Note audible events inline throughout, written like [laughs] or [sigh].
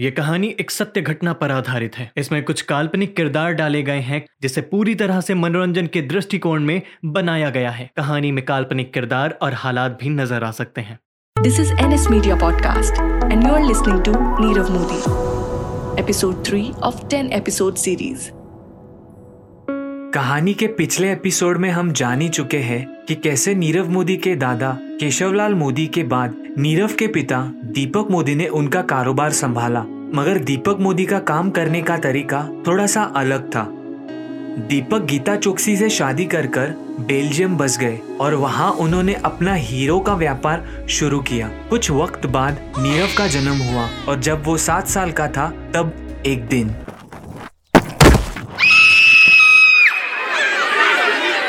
ये कहानी एक सत्य घटना पर आधारित है। इसमें कुछ काल्पनिक किरदार डाले गए हैं जिसे पूरी तरह से मनोरंजन के दृष्टिकोण में बनाया गया है। कहानी में काल्पनिक किरदार और हालात भी नज़र आ सकते हैं। This is NS Media Podcast, and you're listening to Nirav Modi, episode 3 of 10 episode series. कहानी के पिछले एपिसोड में हम जान ही चुके हैं कि कैसे नीरव मोदी के दादा, केशवलाल मोदी के बाद नीरव के पिता दीपक मोदी ने उनका कारोबार संभाला। मगर दीपक मोदी का काम करने का तरीका थोड़ा सा अलग था। दीपक गीता चौकसी से शादी कर कर बेल्जियम बस गए और वहाँ उन्होंने अपना हीरो का व्यापार शुरू किया। कुछ वक्त बाद नीरव का जन्म हुआ और जब वो सात साल का था, तब एक दिन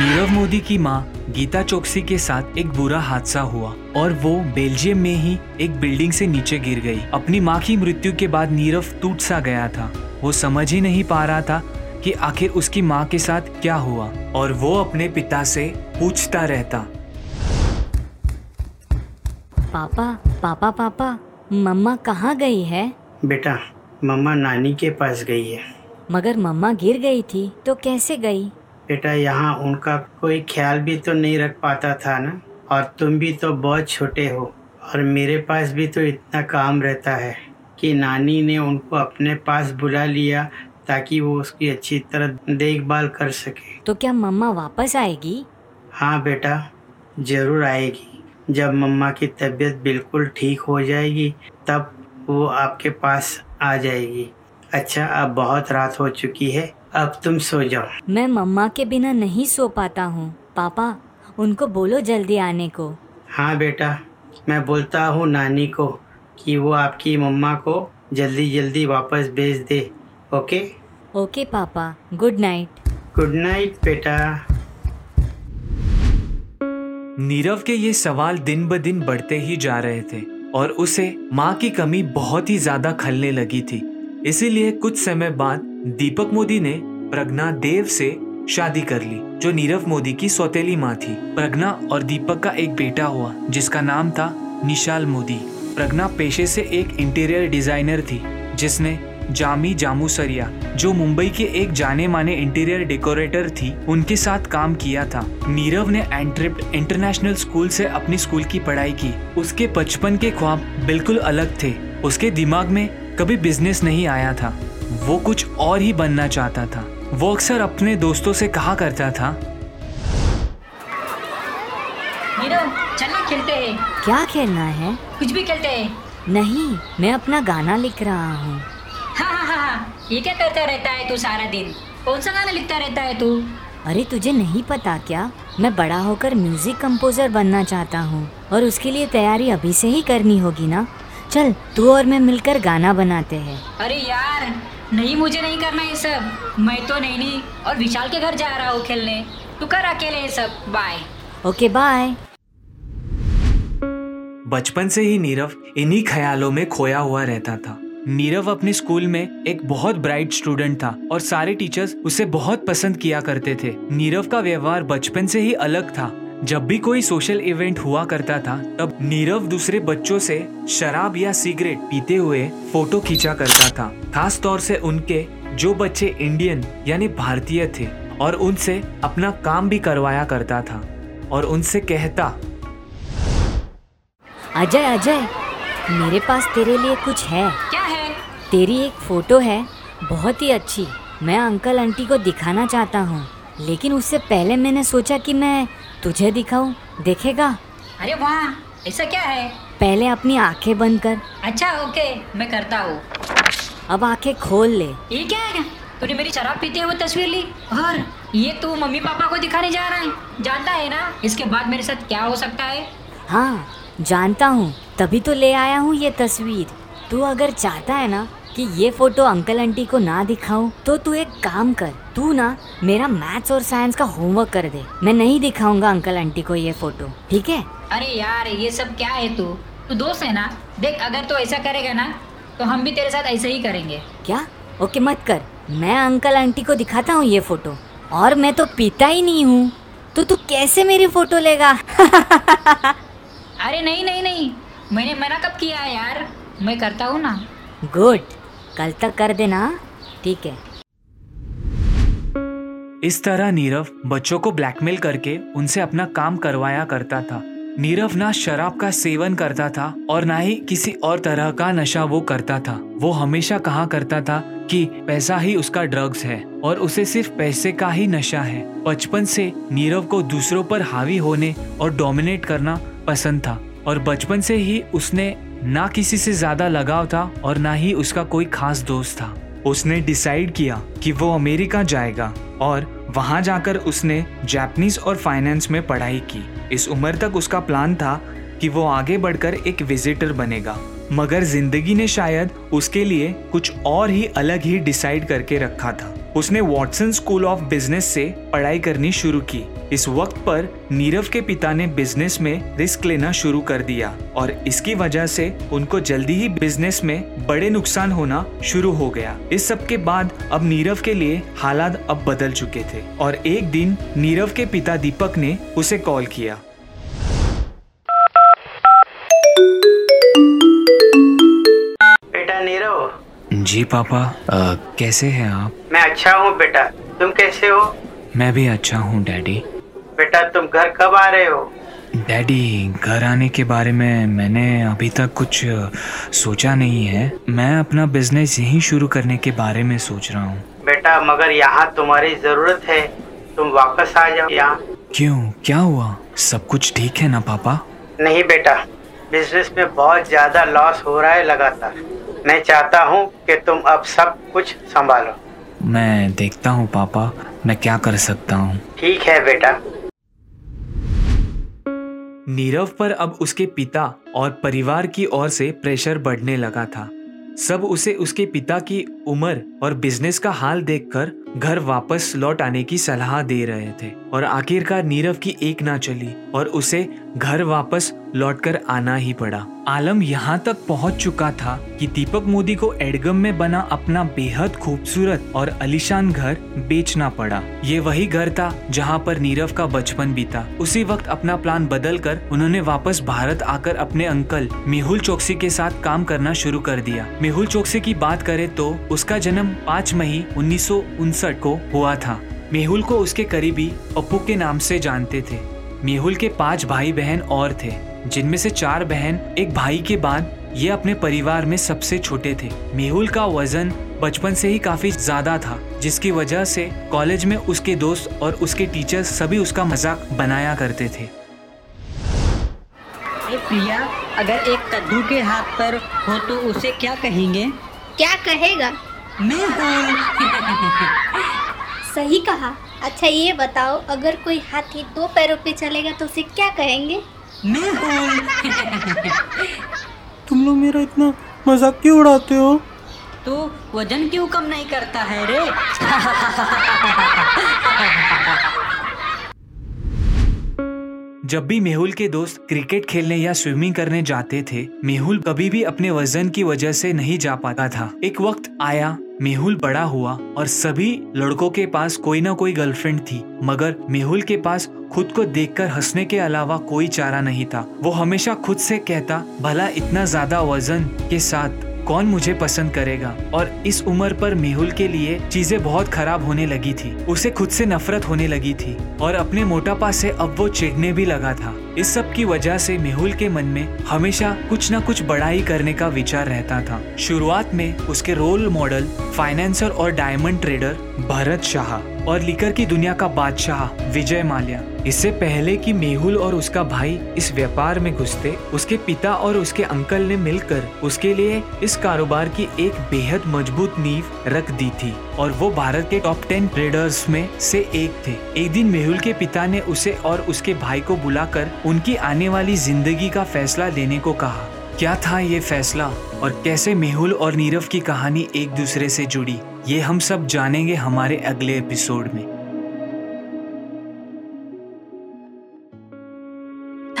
नीरव मोदी की माँ गीता चौकसी के साथ एक बुरा हादसा हुआ और वो बेल्जियम में ही एक बिल्डिंग से नीचे गिर गई। अपनी माँ की मृत्यु के बाद नीरव टूट सा गया था। वो समझ ही नहीं पा रहा था कि आखिर उसकी माँ के साथ क्या हुआ और वो अपने पिता से पूछता रहता। पापा पापा पापा मम्मा कहाँ गई है? बेटा मम्मा नानी के पास गई है। मगर मम्मा गिर गई थी तो कैसे गई? बेटा यहाँ उनका कोई ख्याल भी तो नहीं रख पाता था ना? और तुम भी तो बहुत छोटे हो और मेरे पास भी तो इतना काम रहता है कि नानी ने उनको अपने पास बुला लिया ताकि वो उसकी अच्छी तरह देखभाल कर सके। तो क्या मम्मा वापस आएगी? हाँ बेटा ज़रूर आएगी। जब मम्मा की तबीयत बिल्कुल ठीक हो जाएगी तब वो आपके पास आ जाएगी। अच्छा अब बहुत रात हो चुकी है अब तुम सो जाओ। मैं मम्मा के बिना नहीं सो पाता हूँ। पापा उनको बोलो जल्दी आने को। हाँ बेटा मैं बोलता हूँ नानी को कि वो आपकी मम्मा को जल्दी जल्दी वापस भेज दे ओके? ओके पापा गुड नाइट। गुड नाइट बेटा। नीरव के ये सवाल दिन ब दिन बढ़ते ही जा रहे थे और उसे माँ की कमी बहुत ही ज़्यादा खलने लगी थी। इसीलिए कुछ समय बाद दीपक मोदी ने प्रज्ञा देव से शादी कर ली, जो नीरव मोदी की सौतेली माँ थी। प्रज्ञा और दीपक का एक बेटा हुआ, जिसका नाम था निशाल मोदी। प्रज्ञा पेशे से एक इंटीरियर डिज़ाइनर थी, जिसने जामी जामूसरिया, जो मुंबई के एक जाने माने इंटीरियर डेकोरेटर थी, उनके साथ काम किया था। नीरव ने एंट्रिप्ट इंटरनेशनल स्कूल से अपनी स्कूल की पढ़ाई की। उसके बचपन के ख्वाब बिल्कुल अलग थे। उसके दिमाग में कभी बिज़नेस नहीं आया था। वो कुछ और ही बनना चाहता था। वो अक्सर अपने दोस्तों से कहा करता था। खेलते हैं। क्या खेलना है? कुछ भी खेलते हैं। नहीं मैं अपना गाना लिख रहा हूँ। हाँ हाँ हाँ हाँ। ये क्या करता रहता है तू सारा दिन? कौन सा गाना लिखता रहता है तू? अरे तुझे नहीं पता क्या? मैं बड़ा होकर म्यूज़िक कंपोजर बनना चाहता हूँ। और उसके लिए तैयारी अभी से ही करनी होगी ना? चल तू और मैं मिलकर गाना बनाते हैं। अरे यार नहीं मुझे नहीं करना ये सब। मैं तो नहीं नहीं और विशाल के घर जा रहा हूँ खेलने। तू कर अकेले ये सब। बाय ओके बाय बचपन से ही नीरव इन्हीं ख्यालों में खोया हुआ रहता था। नीरव अपने स्कूल में एक बहुत ब्राइट स्टूडेंट था और सारे टीचर्स उसे बहुत पसंद किया करते थे। नीरव का व्यवहार बचपन से ही अलग था। जब भी कोई सोशल इवेंट हुआ करता था तब नीरव दूसरे बच्चों से शराब या सिगरेट पीते हुए फ़ोटो खींचा करता था। खास तौर से उनके जो बच्चे इंडियन यानी भारतीय थे और उनसे अपना काम भी करवाया करता था। और उनसे कहता अजय अजय मेरे पास तेरे लिए कुछ है। क्या है? तेरी एक फ़ोटो है बहुत ही अच्छी। मैं अंकल आंटी को दिखाना चाहता हूँ लेकिन उससे पहले मैंने सोचा कि मैं तुझे दिखाऊँ? देखेगा? अरे वाह ऐसा क्या है? पहले अपनी आँखें बंद कर। अच्छा ओके मैं करता हूँ। अब आँखें खोल ले। ये क्या है? तूने मेरी शराब पीते हुए तस्वीर ली? और ये तू मम्मी पापा को दिखाने जा रहा है? जानता है ना इसके बाद मेरे साथ क्या हो सकता है? हाँ जानता हूँ। तभी तो ले आया हूँ ये तस्वीर। तू अगर चाहता है ना कि ये फ़ोटो अंकल आंटी को ना दिखाऊँ तो तू एक काम कर तू ना मेरा मैथ्स और साइंस का होमवर्क कर दे। मैं नहीं दिखाऊँगा अंकल आंटी को ये फ़ोटो ठीक है? अरे यार ये सब क्या है तू? तू दोस्त है ना? देख अगर तू ऐसा करेगा ना तो हम भी तेरे साथ ऐसे ही करेंगे। क्या? ओके मत कर। मैं अंकल आंटी को दिखाता हूँ ये फ़ोटो और मैं तो पीता ही नहीं हूँ। तो तू कैसे मेरी फ़ोटो लेगा? [laughs] अरे नहीं नहीं नहीं। मैंने मना कब किया यार? मैं करता हूँ ना। गुड। कल तक कर देना, ठीक है। इस तरह नीरव बच्चों को ब्लैकमेल करके उनसे अपना काम करवाया करता था। नीरव ना शराब का सेवन करता था और ना ही किसी और तरह का नशा वो करता था। वो हमेशा कहा करता था कि पैसा ही उसका ड्रग्स है और उसे सिर्फ़ पैसे का ही नशा है। बचपन से नीरव को दूसरों पर हावी होने और डोमिनेट करना पसंद था और बचपन से ही उसने ना किसी से ज़्यादा लगाव था और ना ही उसका कोई खास दोस्त था। उसने डिसाइड किया कि वो अमेरिका जाएगा और वहाँ जाकर उसने जापानीज और फाइनेंस में पढ़ाई की। इस उम्र तक उसका प्लान था कि वो आगे बढ़कर एक विजिटर बनेगा। मगर ज़िंदगी ने शायद उसके लिए कुछ और ही अलग ही डिसाइड करके रखा था। उसने वॉटसन स्कूल ऑफ़ बिज़नेस से पढ़ाई करनी शुरू की। इस वक्त पर नीरव के पिता ने बिज़नेस में रिस्क लेना शुरू कर दिया और इसकी वजह से उनको जल्दी ही बिज़नेस में बड़े नुकसान होना शुरू हो गया। इस सब के बाद अब नीरव के लिए हालात अब बदल चुके थे और एक दिन नीरव के पिता दीपक ने उसे कॉल किया। बेटा नीरव। जी पापा आ, कैसे हैं आप? मैं अच्छा हूँ बेटा। तुम कैसे हो? मैं भी अच्छा हूँ डैडी। बेटा तुम घर कब आ रहे हो? डैडी घर आने के बारे में मैंने अभी तक कुछ सोचा नहीं है। मैं अपना बिज़नेस यहीं शुरू करने के बारे में सोच रहा हूँ। बेटा मगर यहाँ तुम्हारी ज़रूरत है। तुम वापस आ जाओ यहाँ। क्यों? क्या हुआ? सब कुछ ठीक है ना पापा? नहीं बेटा बिज़नेस में बहुत ज़्यादा लॉस हो रहा है लगातार। मैं चाहता हूँ कि तुम अब सब कुछ संभालो। मैं देखता हूँ पापा। मैं क्या कर सकता हूँ? ठीक है बेटा। नीरव पर अब उसके पिता और परिवार की ओर से प्रेशर बढ़ने लगा था। सब उसे उसके पिता की उम्र और बिज़नेस का हाल देखकर घर वापस लौट आने की सलाह दे रहे थे और आखिरकार नीरव की एक ना चली और उसे घर वापस लौटकर आना ही पड़ा। आलम यहाँ तक पहुँच चुका था कि दीपक मोदी को एडगम में बना अपना बेहद खूबसूरत और अलीशान घर बेचना पड़ा। ये वही घर था जहाँ पर नीरव का बचपन बीता। उसी वक्त अपना प्लान बदल कर उन्होंने वापस भारत आकर अपने अंकल मेहुल चौकसी के साथ काम करना शुरू कर दिया। मेहुल चौकसी की बात करें तो उसका जन्म पाँच मई उन्नीस को हुआ था। मेहुल को उसके करीबी अपू के नाम से जानते थे। मेहुल के पाँच भाई बहन और थे जिनमें से चार बहन एक भाई के बाद ये अपने परिवार में सबसे छोटे थे। मेहुल का वज़न बचपन से ही काफ़ी ज़्यादा था जिसकी वजह से कॉलेज में उसके दोस्त और उसके टीचर सभी उसका मज़ाक बनाया करते थे। प्रिया अगर एक कद्दू के हाथ पर हो तो उसे क्या कहेंगे? क्या कहेगा? मैं हूँ। [laughs] सही कहा। अच्छा ये बताओ अगर कोई हाथी दो पैरों पे चलेगा तो उसे क्या कहेंगे? मैं हूँ। [laughs] तुम लोग मेरा इतना मज़ाक क्यों उड़ाते हो? तो वज़न क्यों कम नहीं करता है रे? [laughs] जब भी मेहुल के दोस्त क्रिकेट खेलने या स्विमिंग करने जाते थे, मेहुल कभी भी अपने वज़न की वजह से नहीं जा पाता था। एक वक्त आया, मेहुल बड़ा हुआ और सभी लड़कों के पास कोई ना कोई गर्लफ्रेंड थी, मगर मेहुल के पास खुद को देखकर हंसने के अलावा कोई चारा नहीं था। वो हमेशा खुद से कहता, भला इतना ज़्यादा वज़न के साथ कौन मुझे पसंद करेगा? और इस उम्र पर मेहुल के लिए चीज़ें बहुत खराब होने लगी थी। उसे खुद से नफरत होने लगी थी और अपने मोटापा से अब वो चिढ़ने भी लगा था। इस सब की वजह से मेहुल के मन में हमेशा कुछ न कुछ बड़ाई करने का विचार रहता था। शुरुआत में उसके रोल मॉडल फाइनेंसर और डायमंड ट्रेडर भरत शाह। और लिकर की दुनिया का बादशाह विजय माल्या। इससे पहले कि मेहुल और उसका भाई इस व्यापार में घुसते, उसके पिता और उसके अंकल ने मिलकर उसके लिए इस कारोबार की एक बेहद मज़बूत नींव रख दी थी और वो भारत के टॉप टेन ट्रेडर्स में से एक थे। एक दिन मेहुल के पिता ने उसे और उसके भाई को बुलाकर उनकी आने वाली ज़िंदगी का फैसला लेने को कहा। क्या था ये फैसला और कैसे मेहुल और नीरव की कहानी एक दूसरे से जुड़ी? ये हम सब जानेंगे हमारे अगले एपिसोड में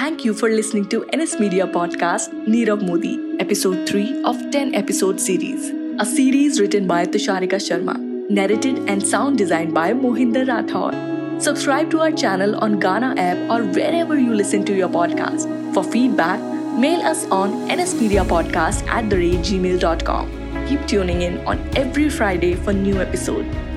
Thank you for listening to NS Media Podcast Nirav Modi, Episode 3 of 10 episode series. A series written by Tusharika Sharma, narrated and sound designed by Mohinder Rathor. Subscribe to our channel on Ghana app or wherever you listen to your podcast. For feedback, mail us on nsmediapodcast at the rate gmail.com. keep tuning in on every Friday for new episode.